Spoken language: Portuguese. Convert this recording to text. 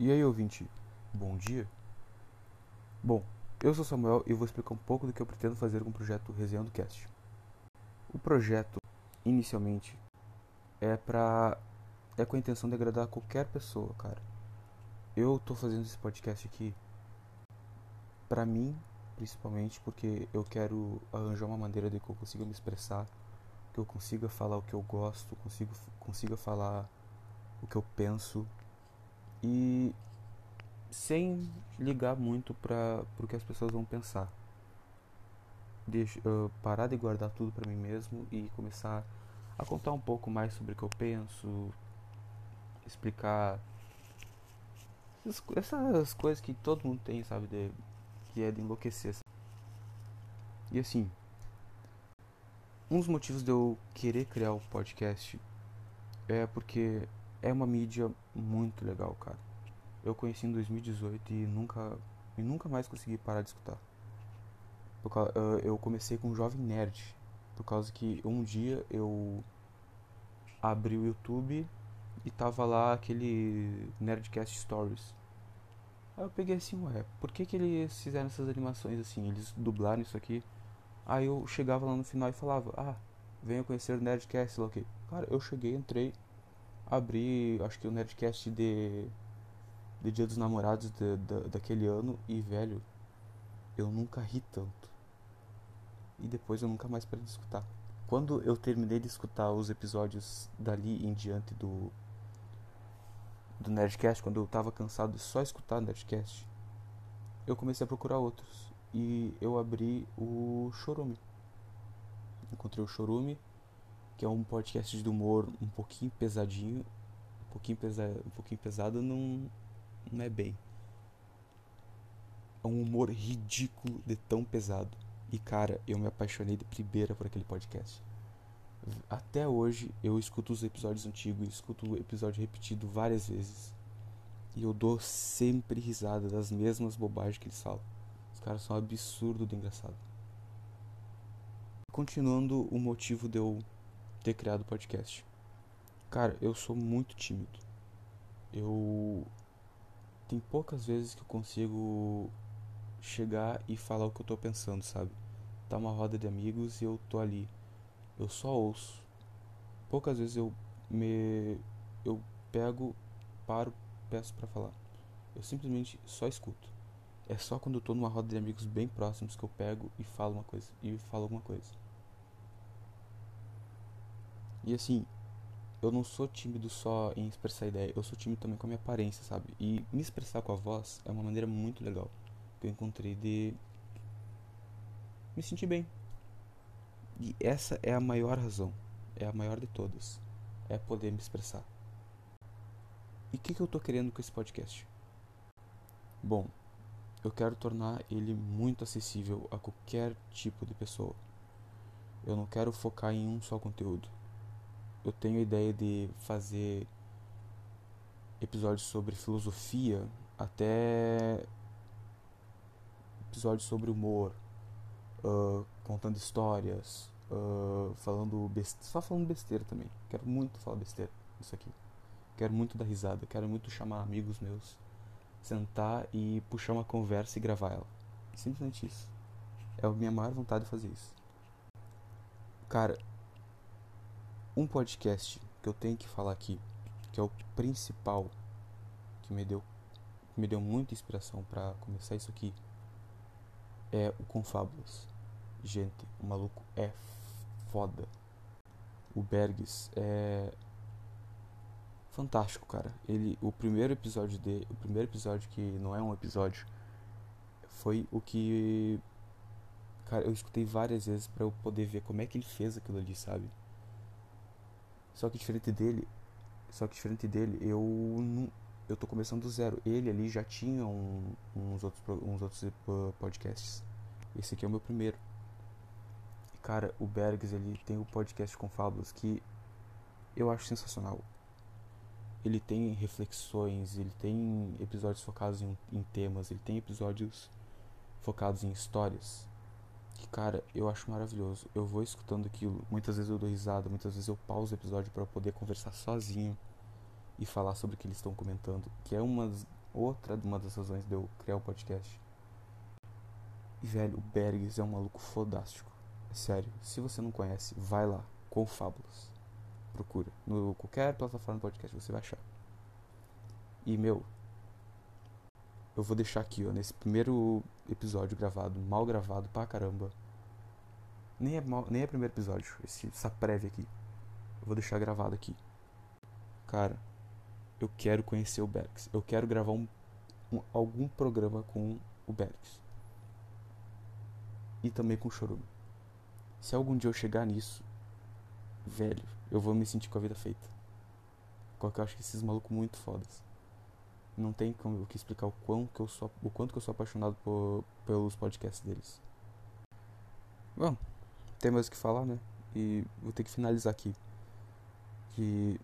E aí, ouvinte, bom dia? Bom, eu sou Samuel e vou explicar um pouco do que eu pretendo fazer com o projeto Resenha do Cast. O projeto, inicialmente, é pra. é com a intenção de agradar qualquer pessoa, cara. Eu tô fazendo esse podcast aqui pra mim, principalmente, porque eu quero arranjar uma maneira de que eu consiga me expressar, que eu consiga falar o que eu gosto, consigo, consiga falar o que eu penso e sem ligar muito para o que as pessoas vão pensar. Deixa, uh, parar de guardar tudo para mim mesmo e começar a contar um pouco mais sobre o que eu penso, explicar essas coisas que todo mundo tem, sabe, de, que é de enlouquecer. E assim, um dos motivos de eu querer criar o podcast é porque é uma mídia muito legal, cara. Eu conheci em 2018 e nunca, e nunca mais consegui parar de escutar. Eu comecei com um Jovem Nerd, por causa que um dia eu abri o YouTube e tava lá aquele Nerdcast Stories. Aí eu peguei assim, ué, por que, que eles fizeram essas animações assim? Eles dublaram isso aqui. Aí eu chegava lá no final e falava, ah, venha conhecer o Nerdcast, ok. Cara, eu cheguei, entrei, abri, acho que o Nerdcast de, de Dia dos Namorados de, de, daquele ano e, velho, eu nunca ri tanto. E depois eu nunca mais parei de escutar. Quando eu terminei de escutar os episódios dali em diante do do Nerdcast, quando eu tava cansado de só escutar Nerdcast, eu comecei a procurar outros. E eu abri o Chorume. Encontrei o Chorume que é um podcast de humor um pouquinho pesadinho, um pouquinho, pesa um pouquinho pesado não, não é bem. É um humor ridículo de tão pesado. E cara, eu me apaixonei de primeira por aquele podcast. Até hoje eu escuto os episódios antigos, escuto o episódio repetido várias vezes. E eu dou sempre risada das mesmas bobagens que eles falam. Os caras são absurdo de engraçado. Continuando o motivo de eu ter criado o podcast. Cara, eu sou muito tímido. Eu tem poucas vezes que eu consigo chegar e falar o que eu tô pensando, sabe? Tá uma roda de amigos e eu tô ali. Eu só ouço. Poucas vezes eu me eu pego, paro, peço para falar. Eu simplesmente só escuto. É só quando eu tô numa roda de amigos bem próximos que eu pego e falo uma coisa e falo alguma coisa. E assim, eu não sou tímido só em expressar ideia, eu sou tímido também com a minha aparência, sabe? E me expressar com a voz é uma maneira muito legal que eu encontrei de me sentir bem. E essa é a maior razão, é a maior de todas, é poder me expressar. E o que, que eu tô querendo com esse podcast? Bom, eu quero tornar ele muito acessível a qualquer tipo de pessoa. Eu não quero focar em um só conteúdo eu tenho a ideia de fazer episódios sobre filosofia até episódios sobre humor, uh, contando histórias, uh, falando besteira, só falando besteira também. Quero muito falar besteira isso aqui. Quero muito dar risada, quero muito chamar amigos meus, sentar e puxar uma conversa e gravar ela. Simplesmente isso. É a minha maior vontade de fazer isso. Cara, um podcast que eu tenho que falar aqui, que é o principal, que me deu, que me deu muita inspiração para começar isso aqui, é o Confábulas. Gente, o maluco é foda. O Bergs é fantástico, cara. Ele, o primeiro episódio de, o primeiro episódio que não é um episódio, foi o que, cara, eu escutei várias vezes para eu poder ver como é que ele fez aquilo ali, sabe? Só que diferente dele, só que diferente dele, eu eu tô começando do zero. Ele ali já tinha um, uns outros uns outros eh, podcasts. Esse aqui é o meu primeiro. E cara, o Bergs ele tem o podcast com fábulas que eu acho sensacional. Ele tem reflexões, ele tem episódios focados em, em temas, ele tem episódios focados em histórias cara, eu acho maravilhoso. Eu vou escutando aquilo, muitas vezes eu dou risada, muitas vezes eu pauso o episódio para poder conversar sozinho e falar sobre o que eles estão comentando, que é uma, outra uma das razões de eu criar o podcast. E, velho, o Bergs é um maluco fodástico. É sério, se você não conhece, vai lá, Confábulas. Procura. No qualquer plataforma de podcast você vai achar. E, meu, eu vou deixar aqui, ó, nesse primeiro episódio gravado, mal gravado pra caramba. Nem é, mal, nem é primeiro episódio, esse, essa prévia aqui. Eu vou deixar gravado aqui. Cara, eu quero conhecer o Berks. Eu quero gravar um, um, algum programa com o Berks. E também com o Chorume. Se algum dia eu chegar nisso, velho, eu vou me sentir com a vida feita. Porque eu acho que esses malucos muito fodas não tem como que explicar o quanto que eu sou o quanto que eu sou apaixonado por, pelos podcasts deles. Bom, tem mais o que falar, né? E vou ter que finalizar aqui. Que